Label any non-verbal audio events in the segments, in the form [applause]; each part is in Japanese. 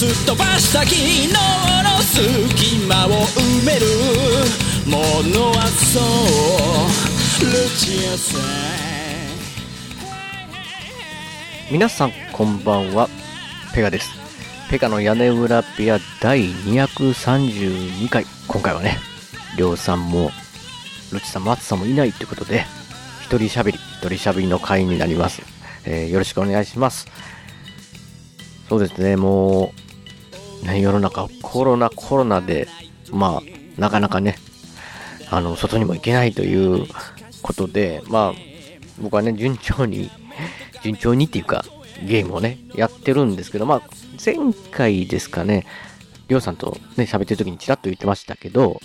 すっ飛ばした昨日の隙間を埋めるものはそうルチアさ皆さんこんばんは。ペガです。ペガの屋根裏部屋第232回。今回はねりょうさんもルチさんもアツさもいないということで一人喋り一人喋りの回になります、えーよろしくお願いします。そうですねもうね世の中コロナコロナでまあなかなかねあの外にも行けないということでまあ僕はね順調に順調にっていうか、ゲームをね、やってるんですけど、まあ、前回ですかね、りょうさんとね、喋ってる時にちらっと言ってましたけど、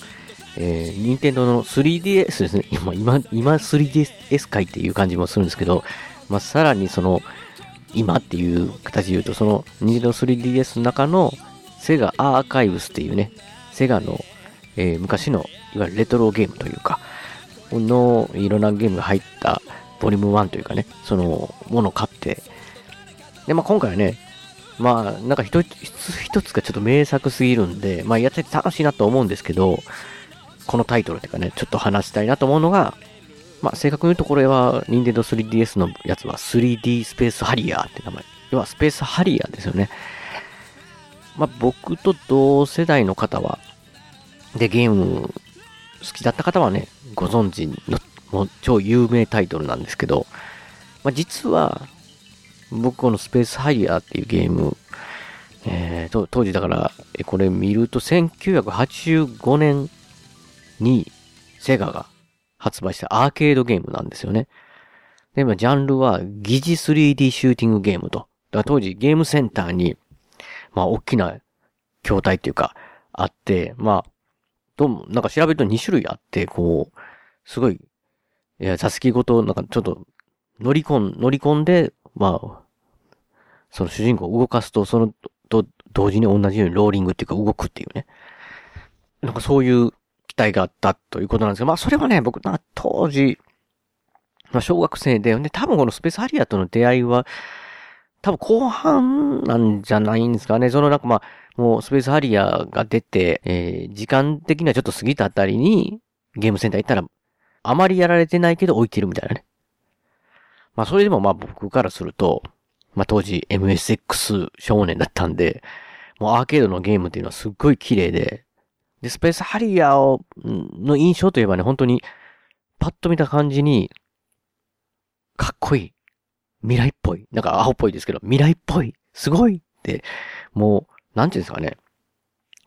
えー、任天堂の 3DS ですね、今、今、今 3DS 回っていう感じもするんですけど、まあ、さらにその、今っていう形で言うと、その、任天堂 3DS の中の、セガアーカイブスっていうね、セガの、えー昔の、いわゆるレトロゲームというか、の、いろんなゲームが入った、ボリューム1というかね、その、ものを買って、で、まあ今回はね、まあ、なんか一つ一つがちょっと名作すぎるんで、まあやってて楽しいなと思うんですけど、このタイトルっていうかね、ちょっと話したいなと思うのが、まあ正確に言うとこれは、任天堂 3DS のやつは 3D スペースハリアーって名前。要はスペースハリアーですよね。まあ僕と同世代の方は、で、ゲーム好きだった方はね、ご存知の、もう超有名タイトルなんですけど、まあ実は、僕このスペースハリアーっていうゲーム、えーと、当時だから、えこれ見ると1985年にセガが発売したアーケードゲームなんですよね。で、まあジャンルは疑似 3D シューティングゲームと。だから当時ゲームセンターに、まあ大きな筐体っていうか、あって、まあ、どうも、なんか調べると2種類あって、こう、すごい、いや、座席ごと、なんかちょっと、乗り込ん、乗り込んで、まあ、その主人公を動かすと、その、と、同時に同じようにローリングっていうか動くっていうね。なんかそういう期待があったということなんですけど、まあそれはね、僕、な当時、まあ小学生で、ね、多分このスペースハリアとの出会いは、多分後半なんじゃないんですかね。そのなんかまあ、もうスペースハリアーが出て、えー、時間的にはちょっと過ぎたあたりに、ゲームセンター行ったら、あまりやられてないけど置いてるみたいなね。まあそれでもまあ僕からすると、まあ当時 MSX 少年だったんで、もうアーケードのゲームっていうのはすっごい綺麗で、で、スペースハリアーを、の印象といえばね、本当に、パッと見た感じに、かっこいい。未来っぽい。なんか青っぽいですけど、未来っぽい。すごいって、もう、なんていうんですかね。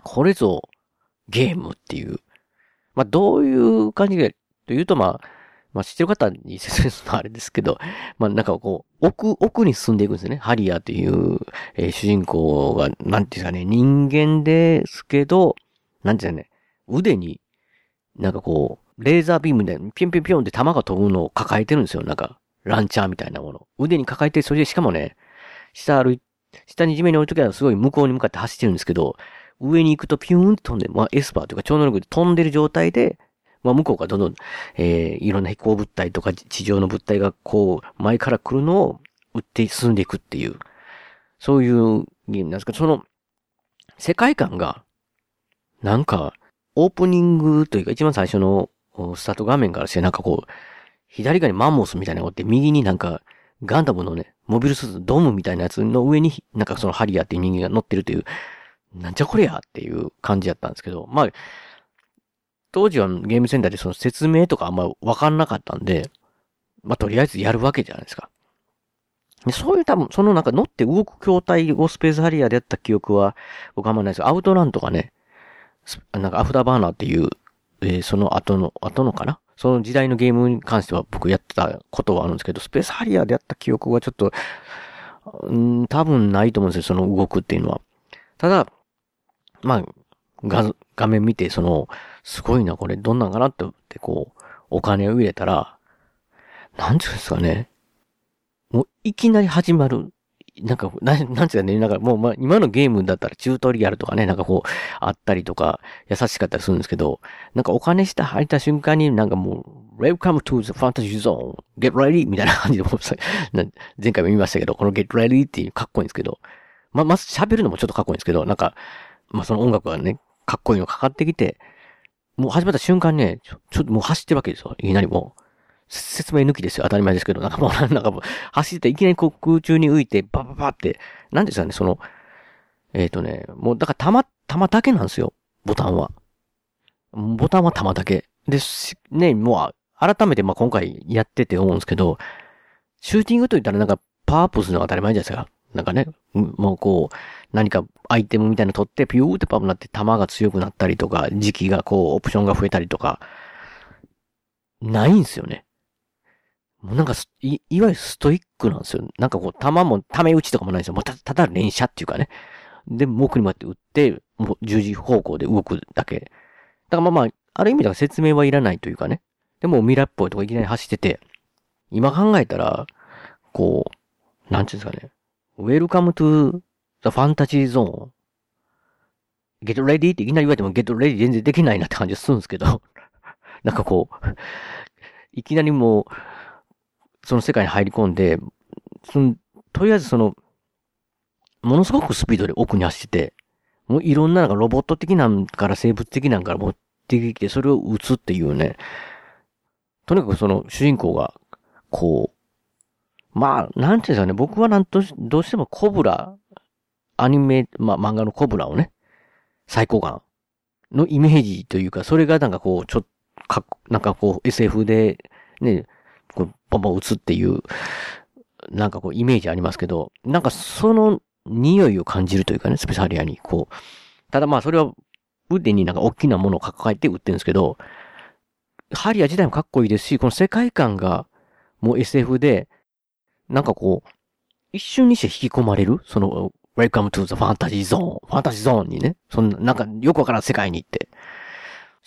これぞ、ゲームっていう。まあ、どういう感じで、というと、まあ、まあ、知ってる方に説明するのはあれですけど、まあ、なんかこう、奥、奥に進んでいくんですよね。ハリアーという、えー主人公が、なんていうんですかね、人間ですけど、なんていうんですかね、腕に、なんかこう、レーザービームでピョンピョンピョンって弾が飛ぶのを抱えてるんですよ。なんか、ランチャーみたいなもの。腕に抱えて、それでしかもね、下歩い、下に地面に置いときはすごい向こうに向かって走ってるんですけど、上に行くとピューンって飛んで、まあエスパーというか超能力で飛んでる状態で、まあ向こうがどんどん、えー、いろんな飛行物体とか地上の物体がこう、前から来るのを撃って進んでいくっていう、そういうゲームなんですけど、その、世界観が、なんか、オープニングというか一番最初のスタート画面からしてなんかこう、左側にマンモスみたいなのがおって、右になんか、ガンダムのね、モビルスーツ、ドームみたいなやつの上に、なんかそのハリアーっていう人間が乗ってるという、なんじゃこりゃっていう感じやったんですけど、まあ、当時はゲームセンターでその説明とかあんまわかんなかったんで、まあとりあえずやるわけじゃないですか。でそういう多分、そのなんか乗って動く筐体をスペースハリアーでやった記憶は僕あんまないですアウトランとかね、なんかアフターバーナーっていう、えーその後の、後のかなその時代のゲームに関しては僕やってたことはあるんですけど、スペースハリアーでやった記憶はちょっと、うん、多分ないと思うんですよ、その動くっていうのは。ただ、まあ、画、画面見て、その、すごいな、これどんなんかなってって、こう、お金を入れたら、なんていうんですかね。もう、いきなり始まる。なんか、なん、なんていうかね、なんかもう、まあ、今のゲームだったらチュートリアルとかね、なんかこう、あったりとか、優しかったりするんですけど、なんかお金下入った瞬間になんかもう、Welcome to the Fantasy Zone, get ready! みたいな感じで、前回も言いましたけど、この get ready っていうかっこいいんですけど、ま、まず喋るのもちょっとかっこいいんですけど、なんか、まあ、その音楽がね、かっこいいのかかってきて、もう始まった瞬間ね、ちょっともう走ってるわけですよ。いきなりもう。説明抜きですよ。当たり前ですけど、[laughs] なんかもう、なんかもう、走っていきなり空中に浮いて、バババって、なんですかね、その、えっ、ー、とね、もう、だから玉、玉だけなんですよ。ボタンは。ボタンは玉だけ。で、ね、もう、改めて、ま、今回やってて思うんですけど、シューティングと言ったらなんか、パワーアップするのが当たり前じゃないですか。なんかね、もうこう、何かアイテムみたいなの取って、ピューってパワーになって弾が強くなったりとか、時期がこう、オプションが増えたりとか、ないんですよね。もうなんかい、いわゆるストイックなんですよ。なんかこう、弾も、ため打ちとかもないんですよ。もうた、ただ連射っていうかね。で、木に向って打って、もう十字方向で動くだけ。だからまあまあ、ある意味では説明はいらないというかね。でも未来っぽいとこいきなり走ってて、今考えたら、こう、なんていうんですかね。Welcome to the Fantasy Zone. Get ready っていきなり言われても Get ready 全然できないなって感じするんですけど、[laughs] なんかこう、いきなりもう、その世界に入り込んで、その、とりあえずその、ものすごくスピードで奥に走ってて、もういろんななんかロボット的なんから生物的なんから持ってきて、それを撃つっていうね、とにかくその主人公が、こう、まあ、なんていうんですかね、僕はなんと、どうしてもコブラ、アニメ、まあ漫画のコブラをね、最高感のイメージというか、それがなんかこう、ちょっと、かなんかこう SF で、ね、こう、ポンポン打つっていう、なんかこう、イメージありますけど、なんかその匂いを感じるというかね、スペシャリアに、こう。ただまあ、それは、腕になんか大きなものを抱えて打ってるんですけど、ハリア自体もかっこいいですし、この世界観が、もう SF で、なんかこう、一瞬にして引き込まれるその、Welcome to the Fantasy Zone, ファンタジーゾーンにね、そんな、なんかよくわからん世界に行って。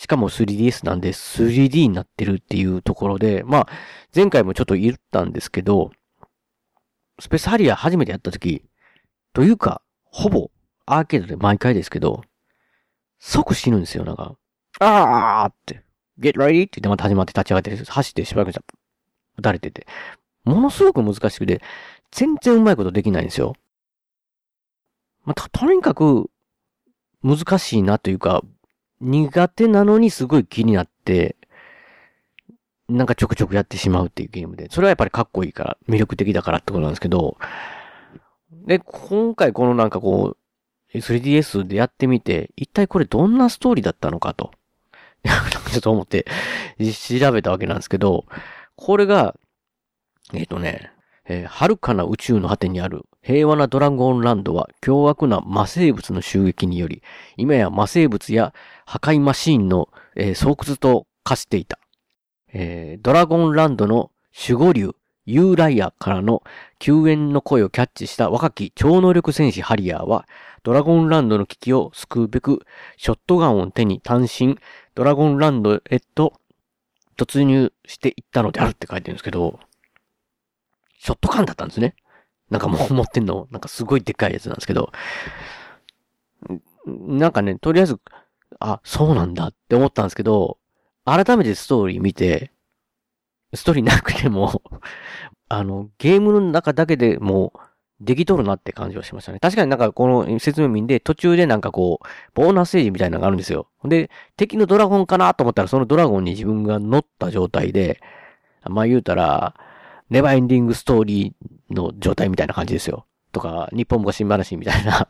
しかも 3DS なんで 3D になってるっていうところで、まあ、前回もちょっと言ったんですけど、スペースハリア初めてやった時、というか、ほぼアーケードで毎回ですけど、即死ぬんですよ、なんか。あーって。get ready? って言ってまた始まって立ち上がって走ってしばらく撃たれてて。ものすごく難しくて、全然うまいことできないんですよ。まあ、と、とにかく難しいなというか、苦手なのにすごい気になって、なんかちょくちょくやってしまうっていうゲームで、それはやっぱりかっこいいから、魅力的だからってことなんですけど、で、今回このなんかこう、3DS でやってみて、一体これどんなストーリーだったのかと、[laughs] ちょっと思って調べたわけなんですけど、これが、えっ、ー、とね、えー、遥かな宇宙の果てにある平和なドラゴンランドは凶悪な魔生物の襲撃により、今や魔生物や破壊マシーンの、えー、巣窟と化していた。えー、ドラゴンランドの守護竜、ユーライアからの救援の声をキャッチした若き超能力戦士ハリアーは、ドラゴンランドの危機を救うべく、ショットガンを手に単身、ドラゴンランドへと突入していったのであるって書いてるんですけど、ショットガンだったんですね。なんかもう持ってんの、なんかすごいでっかいやつなんですけど、なんかね、とりあえず、あ、そうなんだって思ったんですけど、改めてストーリー見て、ストーリーなくても [laughs] あの、ゲームの中だけでもう、できとるなって感じはしましたね。確かになんかこの説明民で途中でなんかこう、ボーナスステージみたいなのがあるんですよ。で、敵のドラゴンかなと思ったらそのドラゴンに自分が乗った状態で、まあ言うたら、ネバーエンディングストーリーの状態みたいな感じですよ。とか、日本昔話みたいな、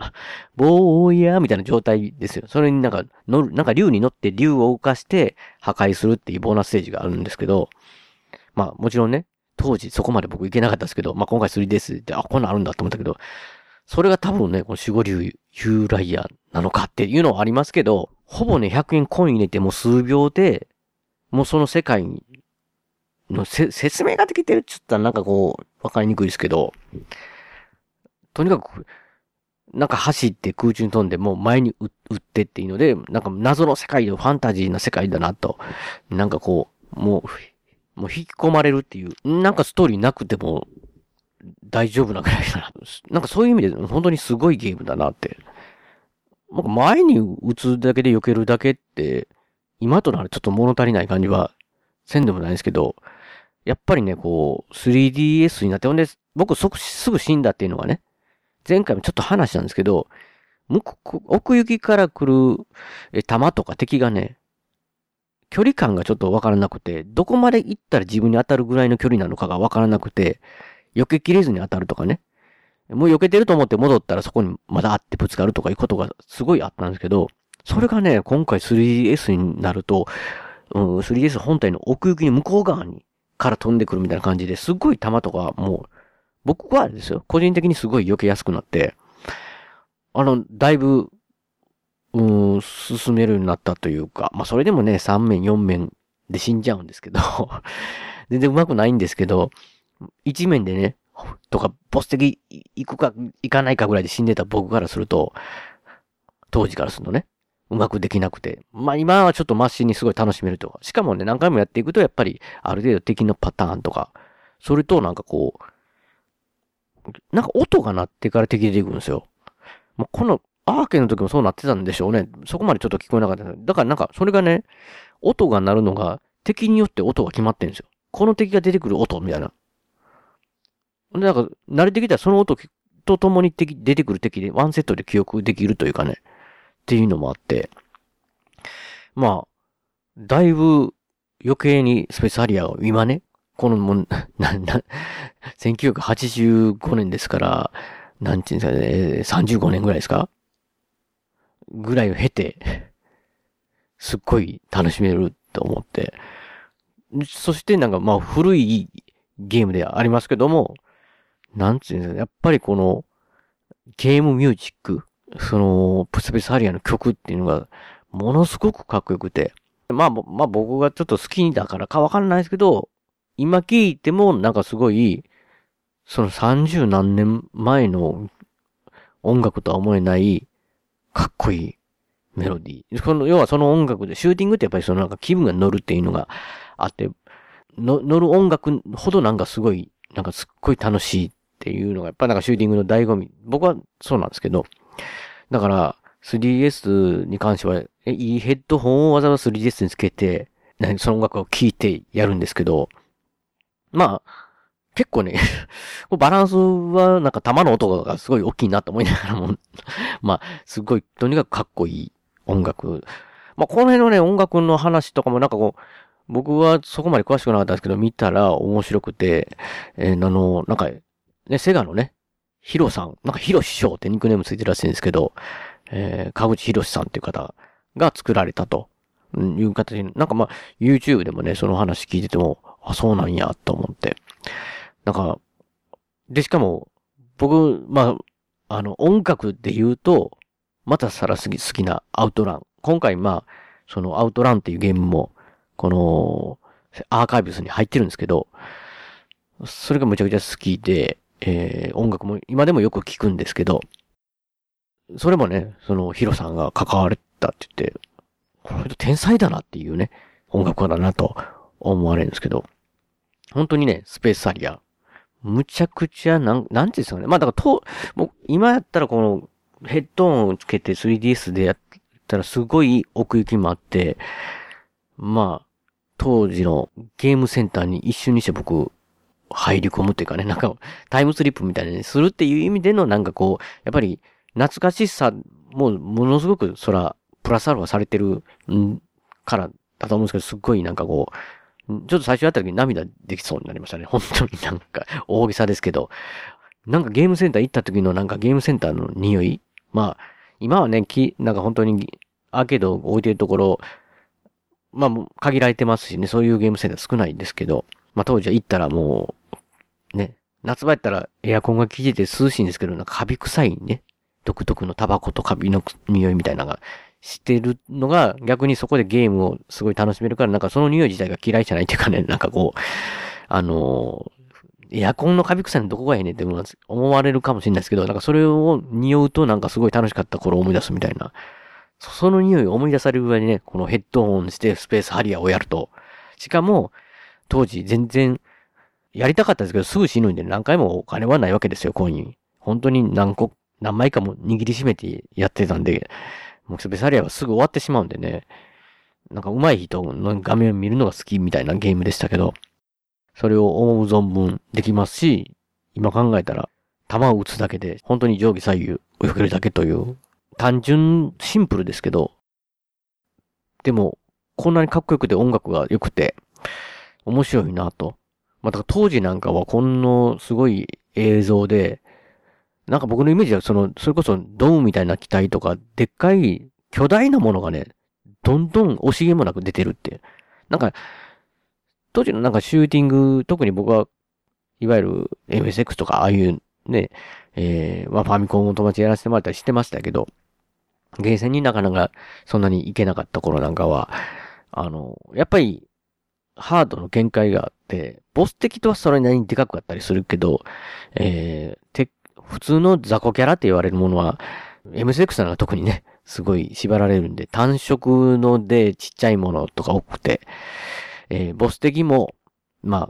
ボーイヤーみたいな状態ですよ。それになんか乗る、なんか竜に乗って竜を動かして破壊するっていうボーナスステージがあるんですけど、まあもちろんね、当時そこまで僕行けなかったですけど、まあ今回 3DS で、あ、こんなんあるんだと思ったけど、それが多分ね、この守護竜ユーライアなのかっていうのはありますけど、ほぼね、100円コイン入れても数秒で、もうその世界の説明ができてるって言ったらなんかこう、わかりにくいですけど、とにかく、なんか走って空中に飛んでもう前に撃ってっていうので、なんか謎の世界でファンタジーな世界だなと、なんかこう、もう、もう引き込まれるっていう、なんかストーリーなくても大丈夫なぐらいだな。なんかそういう意味で本当にすごいゲームだなって。なんか前に撃つだけで避けるだけって、今とならちょっと物足りない感じはせんでもないですけど、やっぱりね、こう、3DS になって、ほんで、僕即すぐ死んだっていうのがね、前回もちょっと話したんですけど、奥行きから来る、え、弾とか敵がね、距離感がちょっとわからなくて、どこまで行ったら自分に当たるぐらいの距離なのかがわからなくて、避けきれずに当たるとかね。もう避けてると思って戻ったらそこにまだあってぶつかるとかいうことがすごいあったんですけど、それがね、今回 3DS になると、うん、3DS 本体の奥行きに向こう側にから飛んでくるみたいな感じですっごい弾とかもう、僕はですよ、個人的にすごい避けやすくなって、あの、だいぶ、うん、進めるようになったというか、まあそれでもね、3面、4面で死んじゃうんですけど [laughs] 全然うまくないんですけど、1面でね、とか、ボス的行くか行かないかぐらいで死んでた僕からすると、当時からするとね、うまくできなくて。まあ今はちょっとマシにすごい楽しめるとか。しかもね、何回もやっていくとやっぱりある程度敵のパターンとか、それとなんかこう、なんか音が鳴ってから敵出てくるんですよ。もうこのアーケーの時もそうなってたんでしょうね。そこまでちょっと聞こえなかった。だからなんかそれがね、音が鳴るのが敵によって音が決まってるんですよ。この敵が出てくる音みたいな。でなんか慣れてきたらその音と共に敵出てくる敵でワンセットで記憶できるというかね。っていうのもあって、まあ、だいぶ余計にスペースハリアーを今ね、このもん、[laughs] な、な、1985年ですから、なんていうんですかね、35年ぐらいですか？ぐらいを経て、すっごい楽しめると思って。そしてなんかまあ古いゲームではありますけども、なんていうんですかね、やっぱりこのゲームミュージックその、プスペスハリアの曲っていうのが、ものすごくかっこよくて。まあ、まあ僕がちょっと好きだからかわかんないですけど、今聞いてもなんかすごい、その30何年前の音楽とは思えない、かっこいいメロディー。その、要はその音楽で、シューティングってやっぱりそのなんか気分が乗るっていうのがあって、の乗る音楽ほどなんかすごい、なんかすっごい楽しいっていうのが、やっぱなんかシューティングの醍醐味。僕はそうなんですけど、だから、3DS に関しては、いいヘッドホンをわざわざ 3DS につけて、何、その音楽を聴いてやるんですけど、まあ、結構ね [laughs] バランスはなんか弾の音がすごい大きいなと思いながらも [laughs] まあ、すごい、とにかくかっこいい音楽。まあ、この辺のね、音楽の話とかもなんかこう、僕はそこまで詳しくなかったんですけど、見たら面白くて、えー、あの、なんか、ね、セガのね、ヒロさん、なんかヒロ師匠ってニックネームついてるらしいんですけど、えー、川口ヒロシさんっていう方が作られたという形に、なんかまあ、YouTube でもね、その話聞いてても、あ、そうなんや、と思って。なんか、で、しかも、僕、まあ、あの、音楽で言うと、またさらすぎ好きなアウトラン。今回まあ、そのアウトランっていうゲームも、この、アーカイブスに入ってるんですけど、それがめちゃくちゃ好きで、えー、音楽も今でもよく聞くんですけど、それもね、そのヒロさんが関われたって言って、この人天才だなっていうね、音楽家だなと思われるんですけど、本当にね、スペースサリア、むちゃくちゃ、なん、なんていうんですかね。まあだから、と、もう、今やったらこの、ヘッドホンをつけて 3DS でやったらすごい奥行きもあって、まあ、当時のゲームセンターに一瞬にして僕、入り込むっていうかね、なんか、タイムスリップみたいにするっていう意味での、なんかこう、やっぱり、懐かしさも、ものすごく、そら、プラスアルファされてる、んからだと思うんですけど、すっごいなんかこう、ちょっと最初やった時に涙できそうになりましたね。本当になんか、大げさですけど。なんかゲームセンター行った時のなんかゲームセンターの匂いまあ、今はね、き、なんか本当にアーケードを置いてるところ、まあ、限られてますしね、そういうゲームセンター少ないんですけど、まあ当時は行ったらもう、ね、夏場やったらエアコンが効いてて涼しいんですけど、なんかカビ臭いね、独特のタバコとカビの匂いみたいなのがしてるのが、逆にそこでゲームをすごい楽しめるから、なんかその匂い自体が嫌いじゃないっていうかね、なんかこう、あの、エアコンのカビ臭いのどこがええねんって思われるかもしれないですけど、なんかそれを匂うとなんかすごい楽しかった頃を思い出すみたいな。その匂いを思い出される上にね、このヘッドホンしてスペースハリアーをやると。しかも、当時全然やりたかったんですけど、すぐ死ぬんで何回もお金はないわけですよ、コイン。本当に何個、何枚かも握りしめてやってたんで、もうスペースハリアはすぐ終わってしまうんでね。なんか上手い人の画面を見るのが好きみたいなゲームでしたけど、それを思う存分できますし、今考えたら、弾を撃つだけで、本当に上下左右泳げるだけという、単純、シンプルですけど、でも、こんなにかっこよくて音楽が良くて、面白いなと。また当時なんかはこんなすごい映像で、なんか僕のイメージはその、それこそドームみたいな機体とか、でっかい巨大なものがね、どんどん惜しげもなく出てるって。なんか、当時のなんかシューティング、特に僕は、いわゆる MSX とかああいうね、えー、まあファミコンを友達やらせてもらったりしてましたけど、ゲーセンになかなかそんなに行けなかった頃なんかは、あの、やっぱり、ハードの限界があって、ボス敵とはそれなりにでかくあったりするけど、えー、て、普通の雑魚キャラって言われるものは、MSX なんか特にね、すごい縛られるんで、単色のでちっちゃいものとか多くて、えー、ボス敵も、まあ、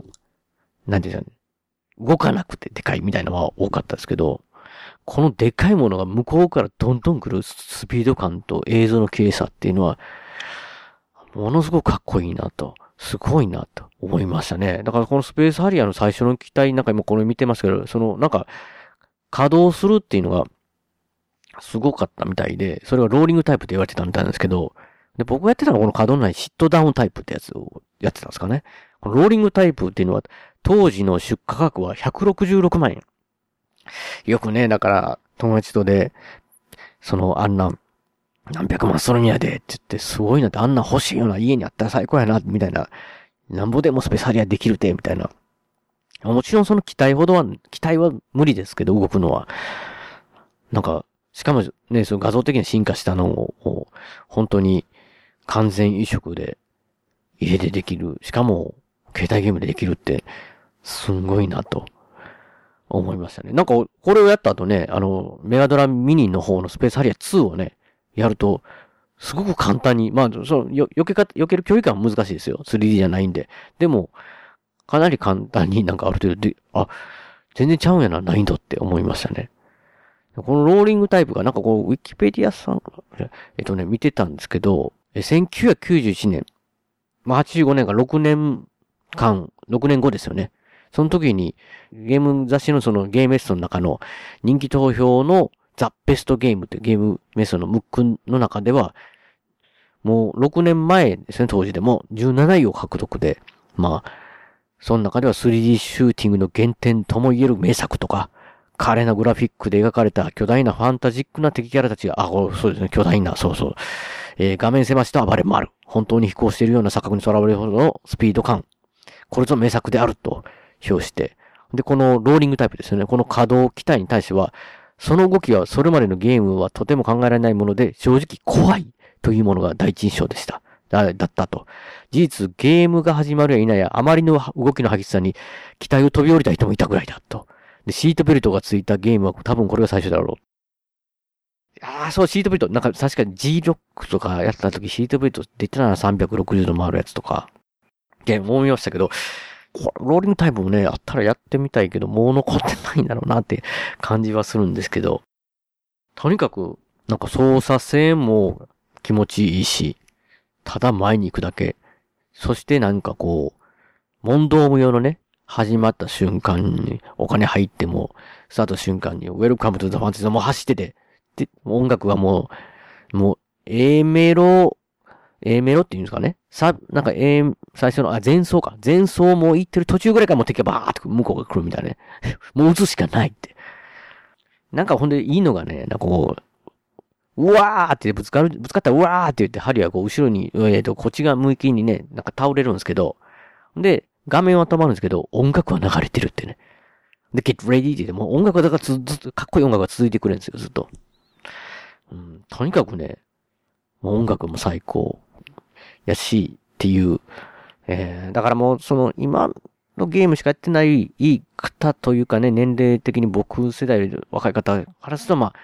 なんていうんですかね、動かなくてでかいみたいなのは多かったですけど、このでかいものが向こうからどんどん来るスピード感と映像の綺麗さっていうのは、ものすごくかっこいいなと、すごいなと思いましたね。だからこのスペースハリアの最初の機体なんか今これ見てますけど、そのなんか稼働するっていうのがすごかったみたいで、それはローリングタイプって言われてたみたいなんですけど、で、僕がやってたのはこの稼働のないシットダウンタイプってやつをやってたんですかね。このローリングタイプっていうのは、当時の出荷価格は166万円。よくね、だから、友達とで、その、あんな、何百万するんやで、って言って、すごいなって、あんな欲しいような家にあったら最高やな、みたいな。なんぼでもスペシャリアできるて、みたいな。もちろんその機体ほどは、機体は無理ですけど、動くのは。なんか、しかもね、その画像的に進化したのを、本当に完全移植で家でできる。しかも、携帯ゲームでできるって、すんごいなと、思いましたね。なんか、これをやった後ね、あの、メガドラミニの方のスペースハリア2をね、やると、すごく簡単に、まあ、その、よ、避けか、避ける距離感は難しいですよ。3D じゃないんで。でも、かなり簡単に [laughs] なんかある程度で、あ、全然ちゃうんやな、難易度って思いましたね。このローリングタイプがなんかこう、ウィキペディアさん、えっとね、見てたんですけど、1991年、まあ、85年か6年間、6年後ですよね。その時に、ゲーム雑誌のそのゲームメストの中の人気投票のザ・ベストゲームってゲームメストのムックの中では、もう6年前ですね、当時でも17位を獲得で、まあ、その中では 3D シューティングの原点とも言える名作とか、華麗なグラフィックで描かれた巨大なファンタジックな敵キャラたちが、あ、そうですね、巨大な、そうそう。えー、画面狭しと暴れ回る。本当に飛行しているような錯覚にとらわれるほどのスピード感。これぞ名作であると評して。で、このローリングタイプですよね。この稼働機体に対しては、その動きはそれまでのゲームはとても考えられないもので、正直怖いというものが第一印象でした。だだったと。事実、ゲームが始まるや否や、あまりの動きの激しさに、機体を飛び降りた人もいたぐらいだと。で、シートベルトがついたゲームは多分これが最初だろう。ああ、そう、シートベルト。なんか確かに G ロックとかやってた時シートベルト出てたら360度回るやつとか、ゲーム思いましたけど、これローリングタイプもね、あったらやってみたいけど、もう残ってないんだろうなって感じはするんですけど、とにかく、なんか操作性も気持ちいいし、ただ前に行くだけ。そしてなんかこう、問答無用のね、始まった瞬間にお金入っても、スタート瞬間に Welcome to the Fantasy もう走ってて、で、音楽はもう、もう、A メロ、A メロって言うんですかねさ、なんか A、最初の、あ、前奏か。前奏も行ってる途中ぐらいからもう敵がバーって向こうが来るみたいなね。[laughs] もう撃つしかないって。なんかほんでいいのがね、なんかこう、うわーってぶつかる、ぶつかったらうわーって言って、針はこう後ろに、えっ、ー、と、こっちが向きにね、なんか倒れるんですけど、で、画面は止まるんですけど、音楽は流れてるってね。で、get ready って言って、もう音楽はだからずっと、かっこいい音楽が続いてくれるんですよ、ずっと。うん、とにかくね、もう音楽も最高やし、っていう、えー、だからもう、その、今、のゲームしかやってないいい方というかね、年齢的に僕世代で若い方からすると、まあ、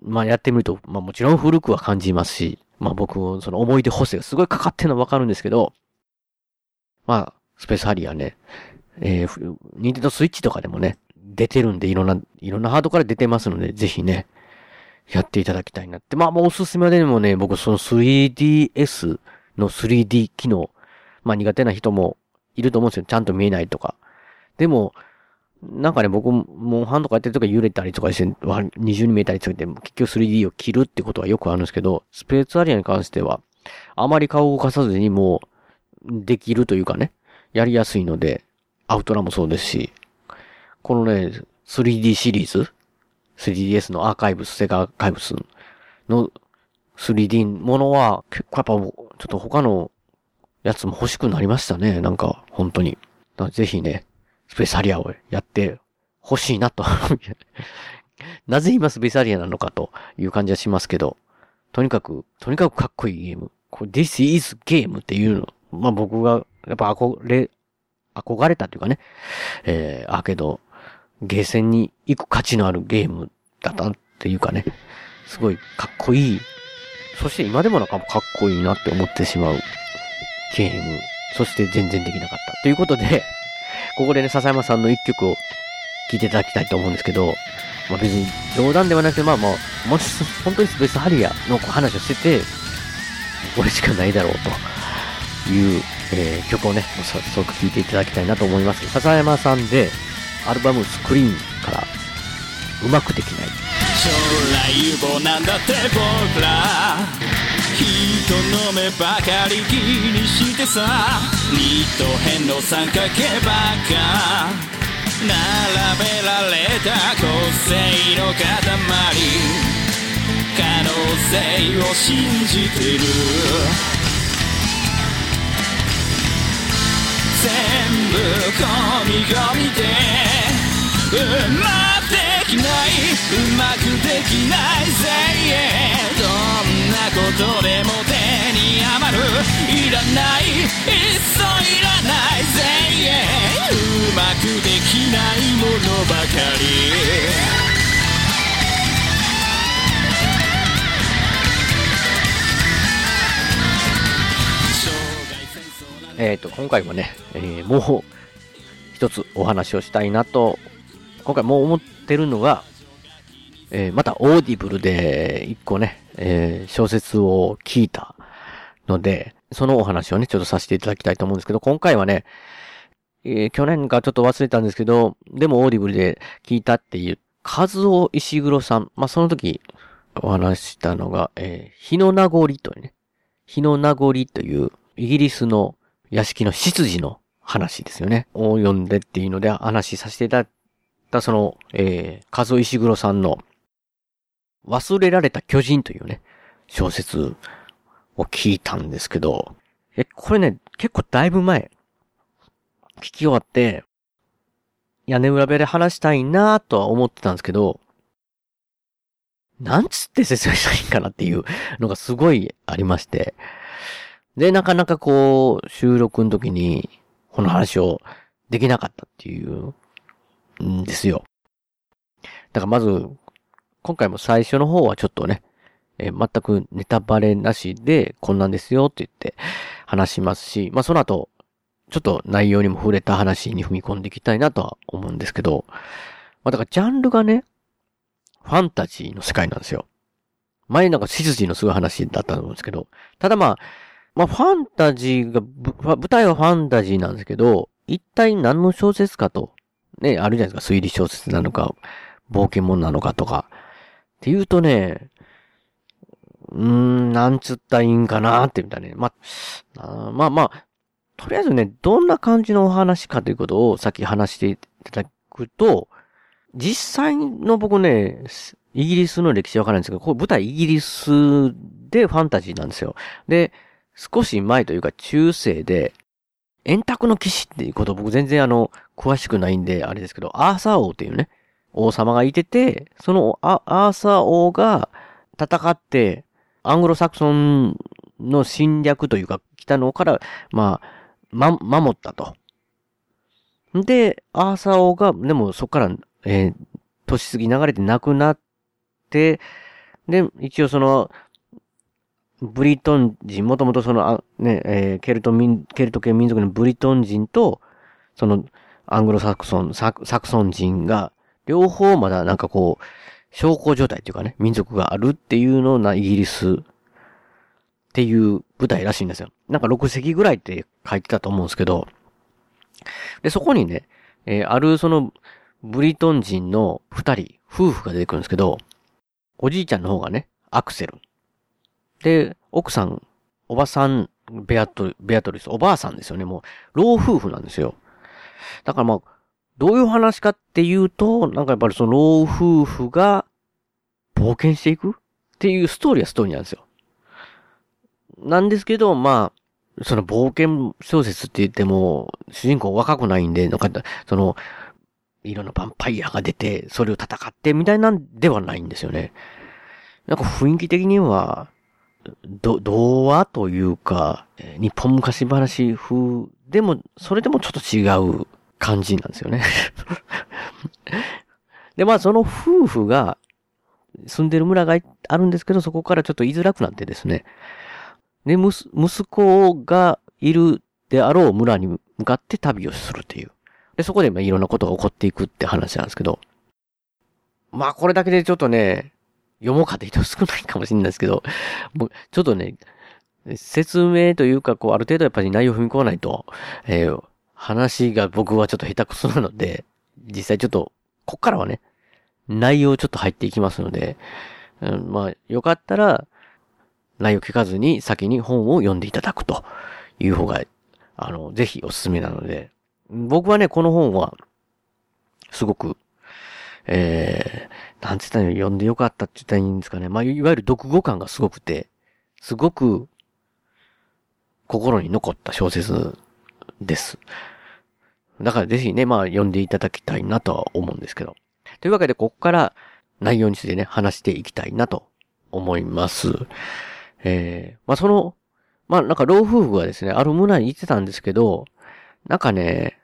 まあやってみると、まあもちろん古くは感じますし、まあ僕もその思い出補正がすごいかかってるのはわかるんですけど、まあ、スペースハリアね、えー、ニンテンドスイッチとかでもね、出てるんで、いろんな、いろんなハードから出てますので、ぜひね、やっていただきたいなって。まあ、もうおすすめでもね、僕その 3DS の 3D 機能、まあ苦手な人もいると思うんですよ。ちゃんと見えないとか。でも、なんかね、僕もハンドかやってるとか揺れたりとかして、二重に見えたりとかて、結局 3D を切るってことはよくあるんですけど、スペースアリアに関しては、あまり顔を動かさずにもう、できるというかね、やりやすいので、アウトラもそうですし、このね、3D シリーズ 3DS のアーカイブス、セガアーカイブスの 3D ものは、結構やっぱ、ちょっと他のやつも欲しくなりましたね。なんか、本当に。ぜひね、スペースアリアをやって欲しいなと [laughs] なぜ今スペースアリアなのかという感じはしますけど、とにかく、とにかくかっこいいゲーム。これ This is Game っていうの。まあ僕が、やっぱ憧れ、憧れたというかね、えー、アーケード、ゲーセンに行く価値のあるゲームだったっていうかね、すごいかっこいい。そして今でもなんかかっこいいなって思ってしまうゲーム。そして全然できなかった。ということで、[laughs] ここでね、笹山さんの一曲を聴いていただきたいと思うんですけど、まあ別に冗談ではなくて、まあまあ、もし [laughs] 本当にスペースハリアの話をしてて、これしかないだろうという、えー、曲をね、早速聴いていただきたいなと思います。笹山さんで、アルバムスクリーンから、うまくできない。将来有望なんだって僕ら。人の目ばかり気にしてさ。二と辺の三角形ばか。並べられた個性の塊。可能性を信じてる。全部込み込みで。うまできない。うまくできない。ぜどんなことでも手に余る。いらない。いっそいらない。ぜうまくできないものばかり。えっ、と、今回もね、えー、もう一つお話をしたいなと、今回もう思ってるのが、えー、またオーディブルで一個ね、えー、小説を聞いたので、そのお話をね、ちょっとさせていただきたいと思うんですけど、今回はね、えー、去年かちょっと忘れたんですけど、でもオーディブルで聞いたっていう、カズオ・イシグロさん。まあ、その時お話したのが、えー、日の名残りというね、日の名残というイギリスの屋敷の執事の話ですよね。を読んでっていうので話させていただいたその、えー、カズオ石黒さんの忘れられた巨人というね、小説を聞いたんですけど、え、これね、結構だいぶ前、聞き終わって、屋根裏部屋で話したいなとは思ってたんですけど、なんつって説明したらいいかなっていうのがすごいありまして、で、なかなかこう、収録の時に、この話をできなかったっていう、んですよ。だからまず、今回も最初の方はちょっとね、えー、全くネタバレなしで、こんなんですよって言って話しますし、まあその後、ちょっと内容にも触れた話に踏み込んでいきたいなとは思うんですけど、まあだからジャンルがね、ファンタジーの世界なんですよ。前なんかシズジのすごい話だったと思うんですけど、ただまあ、まあファンタジーが、舞台はファンタジーなんですけど、一体何の小説かと、ね、あるじゃないですか、推理小説なのか、冒険物なのかとか、って言うとね、うーん、なんつったらいいんかなってみたいね。まあ、まあまあ、とりあえずね、どんな感じのお話かということをさっき話していただくと、実際の僕ね、イギリスの歴史わからないんですけど、これ舞台イギリスでファンタジーなんですよ。で、少し前というか中世で、円卓の騎士っていうこと僕全然あの、詳しくないんで、あれですけど、アーサー王っていうね、王様がいてて、そのアーサー王が戦って、アングロサクソンの侵略というか、来たのから、まあ、ま、守ったと。で、アーサオが、でもそこから、えー、年過ぎ流れて亡くなって、で、一応その、ブリトン人、もともとその、あね、えーケルト民、ケルト系民族のブリトン人と、その、アングロサクソン、サクサクソン人が、両方まだなんかこう、小康状態っていうかね、民族があるっていうのなイギリスっていう舞台らしいんですよ。なんか6隻ぐらいって書いてたと思うんですけど、で、そこにね、えーあるその、ブリトン人の二人、夫婦が出てくるんですけど、おじいちゃんの方がね、アクセル。で、奥さん、おばさん、ベアト、ベアトリス、おばあさんですよね。もう、老夫婦なんですよ。だからまあ、どういう話かっていうと、なんかやっぱりその老夫婦が冒険していく？っていうストーリーはストーリーなんですよ。なんですけど、まあ、その冒険小説って言っても、主人公若くないんで、なんか、その、いろんなヴァンパイアが出て、それを戦ってみたいなんではないんですよね。なんか雰囲気的には、ど、童話というか、日本昔話風でも、それでもちょっと違う感じなんですよね。[laughs] で、まあその夫婦が住んでる村があるんですけど、そこからちょっと居づらくなってですね。で、息子がいるであろう村に向かって旅をするっていう。で、そこでまあいろんなことが起こっていくって話なんですけど。まあこれだけでちょっとね、読もうかって人少ないかもしれないですけど、もうちょっとね、説明というか、こう、ある程度やっぱり内容踏み込まないと、えー話が僕はちょっと下手くそなので、実際ちょっと、こっからはね、内容ちょっと入っていきますので、うん、まあ、よかったら、内容聞かずに先に本を読んでいただくという方が、あの、ぜひおすすめなので、僕はね、この本は、すごく、えー、なんつったの読んでよかったって言ったらいいんですかね。まあ、いわゆる読語感がすごくて、すごく、心に残った小説です。だからぜひね、まあ読んでいただきたいなとは思うんですけど。というわけで、ここから内容についてね、話していきたいなと思います。えー、まあその、まあなんか老夫婦がですね、ある村に行ってたんですけど、なんかね、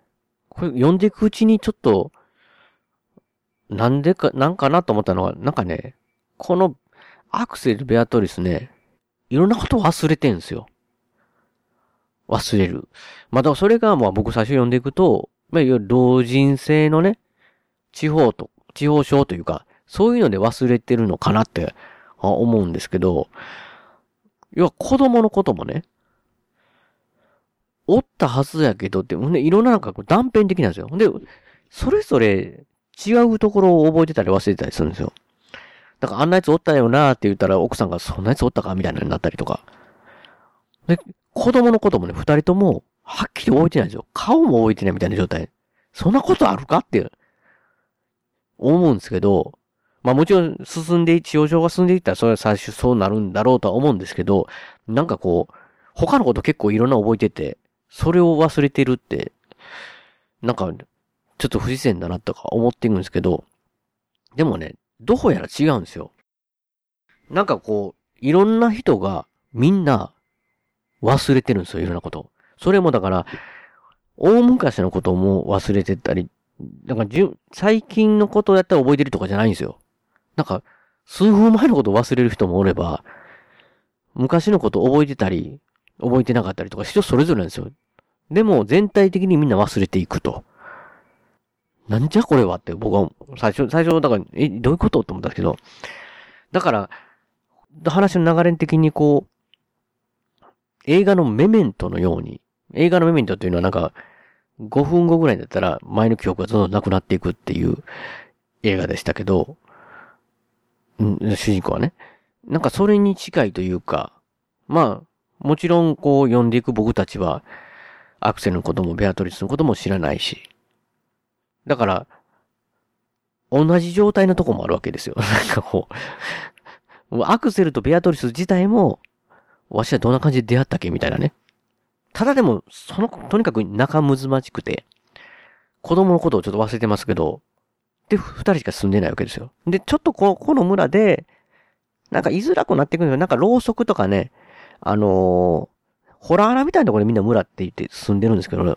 これ読んでいくうちにちょっと、なんでか、なんかなと思ったのは、なんかね、このアクセル・ベアトリスね、いろんなことを忘れてんすよ。忘れる。まあ、だからそれが、まあ僕最初読んでいくと、まあ、いわゆる老人性のね、地方と、地方症というか、そういうので忘れてるのかなって思うんですけど、要は子供のこともね、おったはずやけどって、ほんで、いろんななんか断片的なんですよ。ほんで、それぞれ違うところを覚えてたり忘れてたりするんですよ。だからあんなやつおったよなーって言ったら奥さんがそんなやつおったかみたいなのになったりとか。で、子供のこともね、二人とも、はっきり覚えてないんですよ。顔も覚えてないみたいな状態。そんなことあるかって、思うんですけど、まあもちろん進んでい、治療症が進んでいったらそれは最初そうなるんだろうとは思うんですけど、なんかこう、他のこと結構いろんな覚えてて、それを忘れてるって、なんか、ちょっと不自然だなとか思ってるんですけど、でもね、どうやら違うんですよ。なんかこう、いろんな人がみんな忘れてるんですよ、いろんなこと。それもだから、大昔のことも忘れてたり、なんかじゅ、最近のことやったら覚えてるとかじゃないんですよ。なんか、数分前のこと忘れる人もおれば、昔のこと覚えてたり、覚えてなかったりとか、人それぞれなんですよ。でも、全体的にみんな忘れていくと。なんじゃこれはって僕は最初、最初、だから、え、どういうことと思ったんですけど、だから、話の流れ的にこう、映画のメメントのように、映画のメメントというのはなんか、5分後ぐらいだったら前の記憶がどんどんなくなっていくっていう映画でしたけど、うん、主人公はね。なんかそれに近いというか、まあ、もちろんこう読んでいく僕たちは、アクセルのこともベアトリスのことも知らないし。だから、同じ状態のとこもあるわけですよ。[laughs] なんかこう、アクセルとベアトリス自体も、わしはどんな感じで出会ったっけみたいなね。ただでも、その、とにかく仲むずまじくて、子供のことをちょっと忘れてますけど、で、二人しか住んでないわけですよ。で、ちょっとここの村で、なんか居づらくなってくるんですよ。なんかろうそくとかね、あのーホラー穴みたいなところでみんな村って言って住んでるんですけど、ね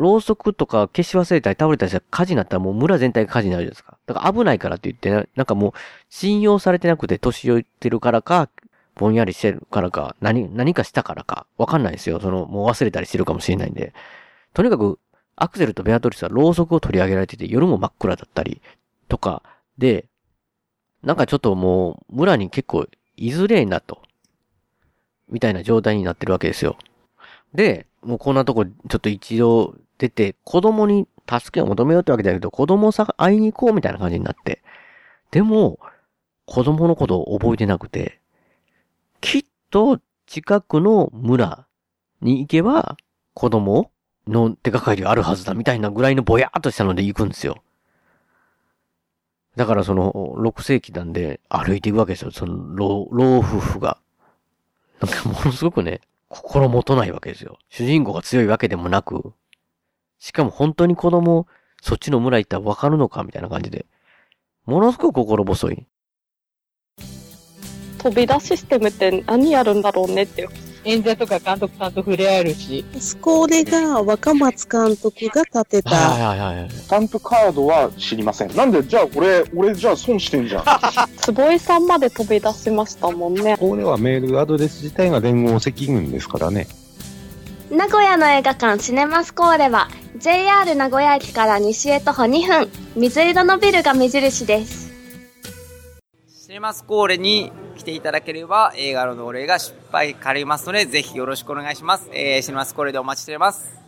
ろうそくとか消し忘れたり倒れたりしたら火事になったらもう村全体が火事になるじゃないですか。だから危ないからって言って、なんかもう信用されてなくて年老いてるからか、ぼんやりしてるからか、何、何かしたからか、わかんないですよ。その、もう忘れたりしてるかもしれないんで。とにかく、アクセルとベアトリスはろうそくを取り上げられてて、夜も真っ暗だったり、とか、で、なんかちょっともう、村に結構、いずれえなと。みたいな状態になってるわけですよ。で、もうこんなとこ、ちょっと一度出て、子供に助けを求めようってわけじゃないけど、子供さ、会いに行こうみたいな感じになって。でも、子供のことを覚えてなくて、きっと近くの村に行けば、子供の手がかりがあるはずだみたいなぐらいのぼやっとしたので行くんですよ。だからその、6世紀なんで歩いていくわけですよ。その、老、老夫婦が。なんかものすごくね、心もとないわけですよ。主人公が強いわけでもなく、しかも本当に子供、そっちの村行ったらわかるのかみたいな感じで。ものすごく心細い。飛び出システムって何やるんだろうねっていう。演者とか監督さんと触れ合えるし。これが若松監督が建てた、はいはいはい。スタンプカードは知りません。なんで、じゃあ俺、俺じゃあ損してんじゃん。[laughs] 坪井さんまで飛び出しましたもんね。これはメールアドレス自体が連合赤軍ですからね。名古屋の映画館シネマスコーレは JR 名古屋駅から西へ徒歩2分水色のビルが目印ですシネマスコーレに来ていただければ映画の同例が失敗かりますのでぜひよろしくお願いします。えー、シネマスコーレでお待ちしております。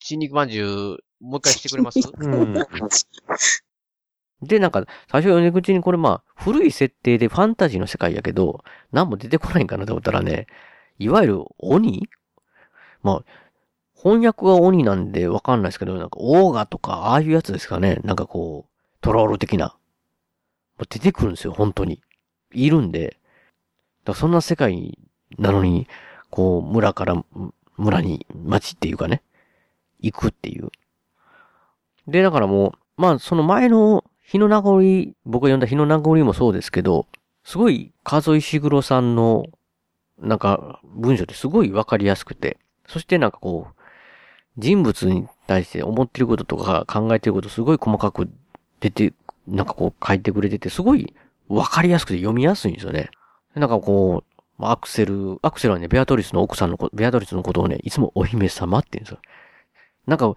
新肉まんじゅう、もう一回してくれます？[laughs] うん。で、なんか、最初読んでいくうちにこれまあ、古い設定でファンタジーの世界やけど、何も出てこないんかなと思ったらね、いわゆる鬼？まあ、翻訳が鬼なんでわかんないですけど、なんか、オーガとか、ああいうやつですかね。なんかこう、トロール的な。もう出てくるんですよ、本当に。いるんで。だからそんな世界なのに、こう、村から、村に、町っていうかね、行くっていう。で、だからもう、まあ、その前の日の名残、僕が読んだ日の名残もそうですけど、すごい、数石黒さんの、なんか、文章ってすごいわかりやすくて、そしてなんかこう、人物に対して思ってることとか考えてることすごい細かく出て、なんかこう書いてくれてて、すごいわかりやすくて読みやすいんですよね。なんかこう、アクセル、アクセルはね、ベアトリスの奥さんのこと、ベアトリスのことをね、いつもお姫様って言うんですよ。なんか、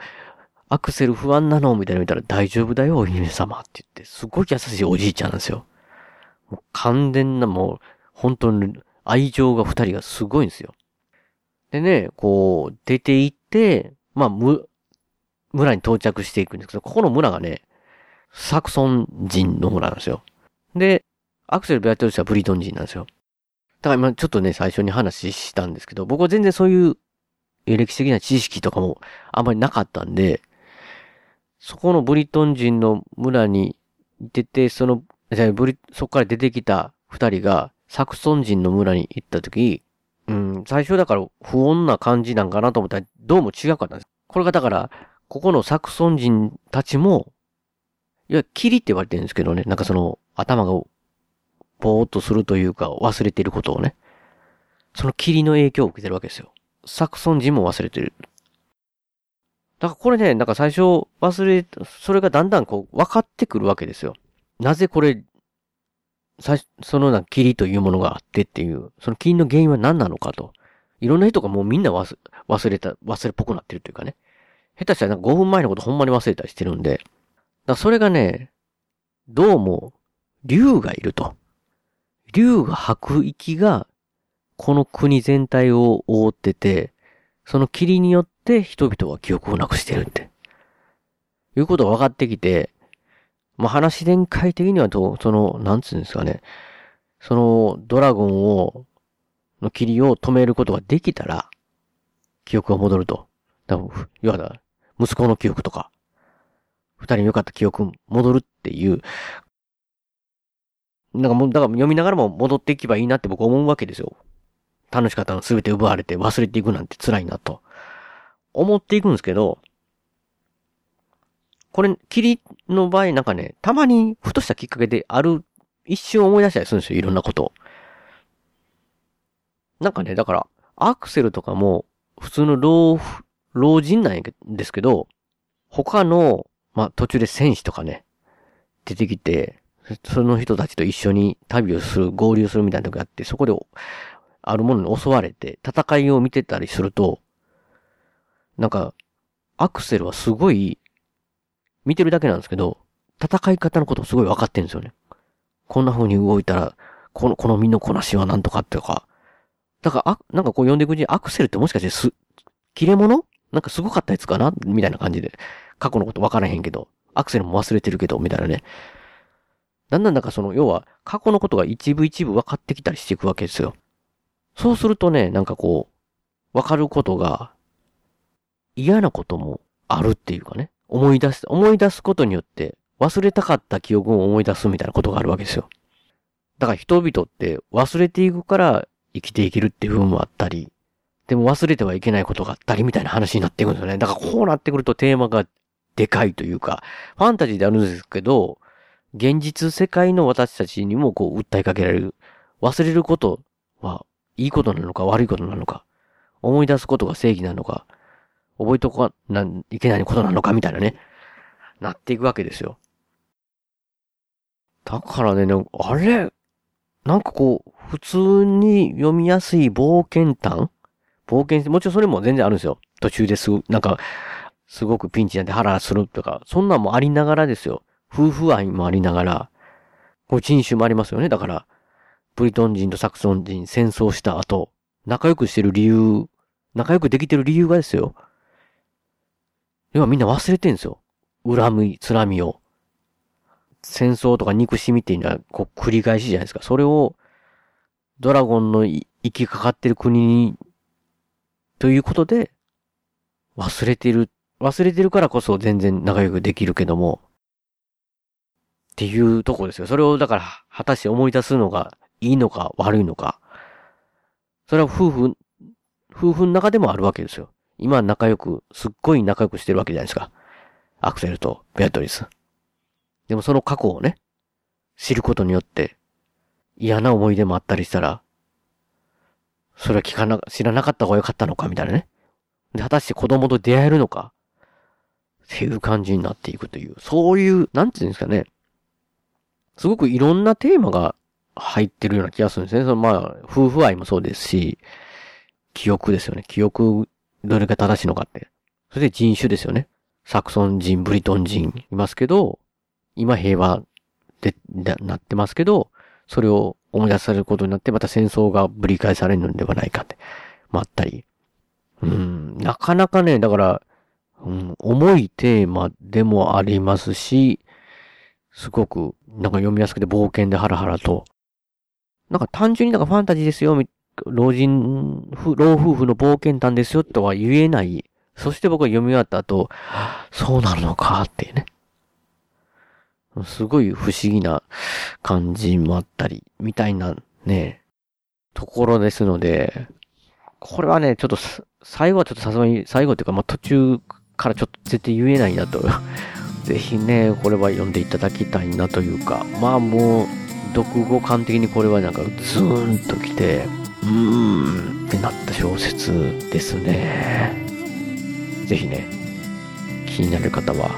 アクセル不安なのみたいなの見たら大丈夫だよ、お姫様って言って、すごい優しいおじいちゃんなんですよ。もう完全なもう、本当に愛情が二人がすごいんですよ。でね、こう、出て行って、まあ、む、村に到着していくんですけど、ここの村がね、サクソン人の村なんですよ。で、アクセル・ベアトリスはブリトン人なんですよ。だから今ちょっとね、最初に話したんですけど、僕は全然そういう歴史的な知識とかもあんまりなかったんで、そこのブリトン人の村に行ってて、その、ブリ、そこから出てきた二人がサクソン人の村に行った時、うん、最初だから不穏な感じなんかなと思ったらどうも違かったんです。これがだから、ここのサクソン人たちも、いや、霧って言われてるんですけどね、なんかその頭がぼーっとするというか忘れてることをね、その霧の影響を受けてるわけですよ。サクソン人も忘れてる。だからこれね、なんか最初忘れ、それがだんだんこう分かってくるわけですよ。なぜこれ、最そのな霧というものがあってっていう、その霧の原因は何なのかと。いろんな人がもうみんな忘忘れた、忘れっぽくなってるというかね。下手したらなんか5分前のことほんまに忘れたりしてるんで。だそれがね、どうも、竜がいると。竜が吐く息が、この国全体を覆ってて、その霧によって人々は記憶をなくしてるって。いうことが分かってきて、まあ、話展開的にはと、その、なんつうんですかね。その、ドラゴンを、の霧を止めることができたら、記憶が戻ると。だから、要は、息子の記憶とか、二人に良かった記憶戻るっていう、なんかもう、だから読みながらも戻っていけばいいなって僕思うわけですよ。楽しかったの全て奪われて忘れていくなんて辛いなと。思っていくんですけど、これ、霧の場合なんかね、たまにふとしたきっかけである、一瞬思い出したりするんですよ、いろんなことを。なんかね、だから、アクセルとかも普通の老、老人なんですけど、他の、まあ、途中で戦士とかね、出てきて、その人たちと一緒に旅をする、合流するみたいな時があって、そこで、あるものに襲われて、戦いを見てたりすると、なんか、アクセルはすごい、見てるだけなんですけど、戦い方のことすごい分かってんですよね。こんな風に動いたら、この、この身のこなしはなんとかっていうか。だから、あ、なんかこう読んでいくうちにアクセルってもしかしてす、切れ物なんかすごかったやつかな？みたいな感じで。過去のこと分からへんけど、アクセルも忘れてるけど、みたいなね。だんだんなんかその、要は、過去のことが一部一部分かってきたりしていくわけですよ。そうするとね、なんかこう、分かることが、嫌なこともあるっていうかね。思い出す、思い出すことによって、忘れたかった記憶を思い出すみたいなことがあるわけですよ。だから人々って忘れていくから生きていけるっていう部分もあったり、でも忘れてはいけないことがあったりみたいな話になっていくんですよね。だからこうなってくるとテーマがでかいというか、ファンタジーであるんですけど、現実世界の私たちにもこう訴えかけられる。忘れることはいいことなのか悪いことなのか、思い出すことが正義なのか、覚えとかないけないことなのかみたいなね、なっていくわけですよ。だからね、あれ？なんかこう、普通に読みやすい冒険探冒険してもちろんそれも全然あるんですよ。途中ですぐ、なんか、すごくピンチなんでハラするとか、そんなんもありながらですよ。夫婦愛もありながら、こう人種もありますよね。だから、ブリトン人とサクソン人戦争した後、仲良くしてる理由、仲良くできてる理由がですよ。要はみんな忘れてんですよ。恨み、つらみを。戦争とか憎しみっていうのは、こう繰り返しじゃないですか。それを、ドラゴンの生きかかってる国に、ということで、忘れてる、忘れてるからこそ全然仲良くできるけども、っていうとこですよ。それをだから、果たして思い出すのがいいのか悪いのか。それは夫婦、夫婦の中でもあるわけですよ。今仲良く、すっごい仲良くしてるわけじゃないですか。アクセルとベアトリス。でもその過去をね、知ることによって、嫌な思い出もあったりしたら、それは聞かな、知らなかった方が良かったのかみたいなね。で、果たして子供と出会えるのか？っていう感じになっていくという、そういう、なんていうんですかね。すごくいろんなテーマが入ってるような気がするんですね。そのまあ、夫婦愛もそうですし、記憶ですよね。記憶、どれが正しいのかって。それで人種ですよね。サクソン人、ブリトン人いますけど、今平和で、なってますけど、それを思い出されることになって、また戦争がぶり返されるのではないかって、もあったり。うん、なかなかね、だから、うん、重いテーマでもありますし、すごく、なんか読みやすくて冒険でハラハラと、なんか単純になんかファンタジーですよ、老人、老夫婦の冒険探ですよとは言えない。そして僕は読み終わった後、そうなるのかっていうね。すごい不思議な感じもあったり、みたいなね、ところですので、これはね、ちょっと、最後はちょっとさすがに、最後っていうか、まあ、途中からちょっと絶対言えないなと。[laughs] ぜひね、これは読んでいただきたいなというか、まあもう、読後感的にこれはなんかズーンときて、うーんってなった小説ですね。ぜひね、気になる方は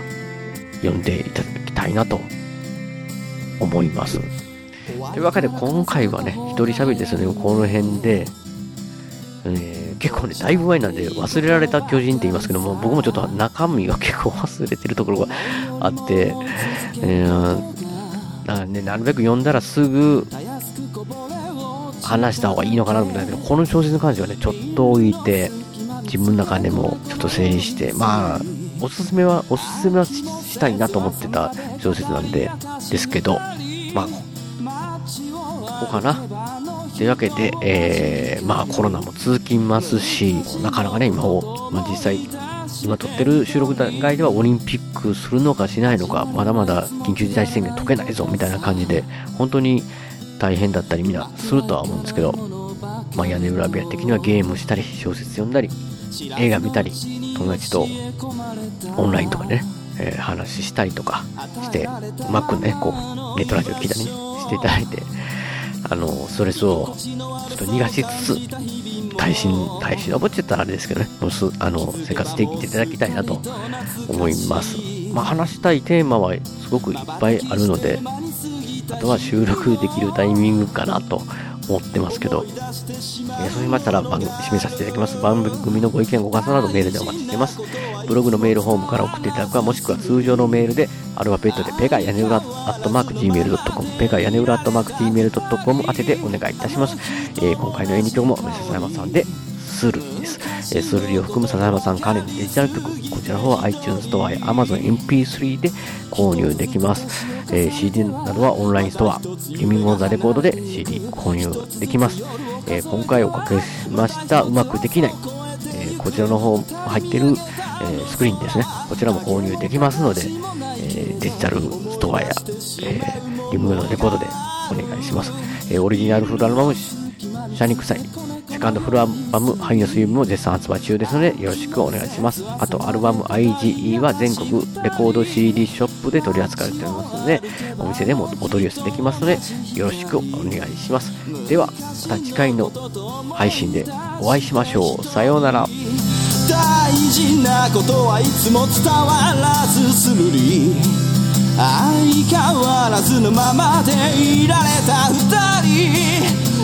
読んでいただきたいなと思います。というわけで今回はね、一人喋りですね、この辺で、えー、結構ね、だいぶ前なんで忘れられた巨人って言いますけども、僕もちょっと中身が結構忘れてるところがあって、えー、なね、なるべく読んだらすぐ話した方がいいのかなと思ったんだけど、この小説に関してはね、ちょっと置いて、自分の中でもちょっと整理して、まあ、おすすめは、おすすめはしたいなと思ってた小説なんで、ですけど、まあ、ここかな。というわけで、えー、まあコロナも続きますし、なかなかね、今を、まあ実際、今撮ってる収録段階ではオリンピックするのかしないのか、まだまだ緊急事態宣言解けないぞ、みたいな感じで、本当に大変だったりみんなするとは思うんですけど、まあ屋根裏部屋的にはゲームしたり、小説読んだり、映画見たり、友達とオンラインとかね、えー、話したりとかして、うまくね、こう、ネットラジオ聞いたりね、していただいて、あの、ストレスをちょっと逃がしつつ、耐震、耐震のぼっちゃったらあれですけどね、もうすあの生活していっていただきたいなと思います。まあ、話したいテーマはすごくいっぱいあるので、あとは収録できるタイミングかなと思ってますけど、えーそうしましたら番組締めさせていただきます。番組のご意見、ご感想などメールでお待ちしています。ブログのメールフォームから送っていただくか、もしくは通常のメールで、アルファベットでペガ屋根裏アットマーク Gmail.com、ペガ屋根裏アットマーク Gmail.com 当ててお願いいたします。えー今回の演技曲も、笹山さんで、スルです。えースルリを含む笹山さん関連のデジタル曲、こちらの方は iTunes ストアや Amazon MP3 で購入できます。えー CD などはオンラインストア、リミングオンザレコードで CD 購入できます。えー今回おかけしましたうまくできない、えーこちらの方入ってる、えースクリーンですね。こちらも購入できますので、えーデジタルストアや、えーリミングのレコードでお願いします。えーオリジナルフルアルバム、シャニクサイ、セカンドフルアルバム、ハイのスイムも絶賛発売中ですので、よろしくお願いします。あと、アルバム IGE は全国レコード CD ショップで取り扱われておりますので、お店でもお取り寄せできますので、よろしくお願いします。では、また次回の配信でお会いしましょう。さようなら。大事なことはいつも伝わらずするり相変わらずのままでいられた二人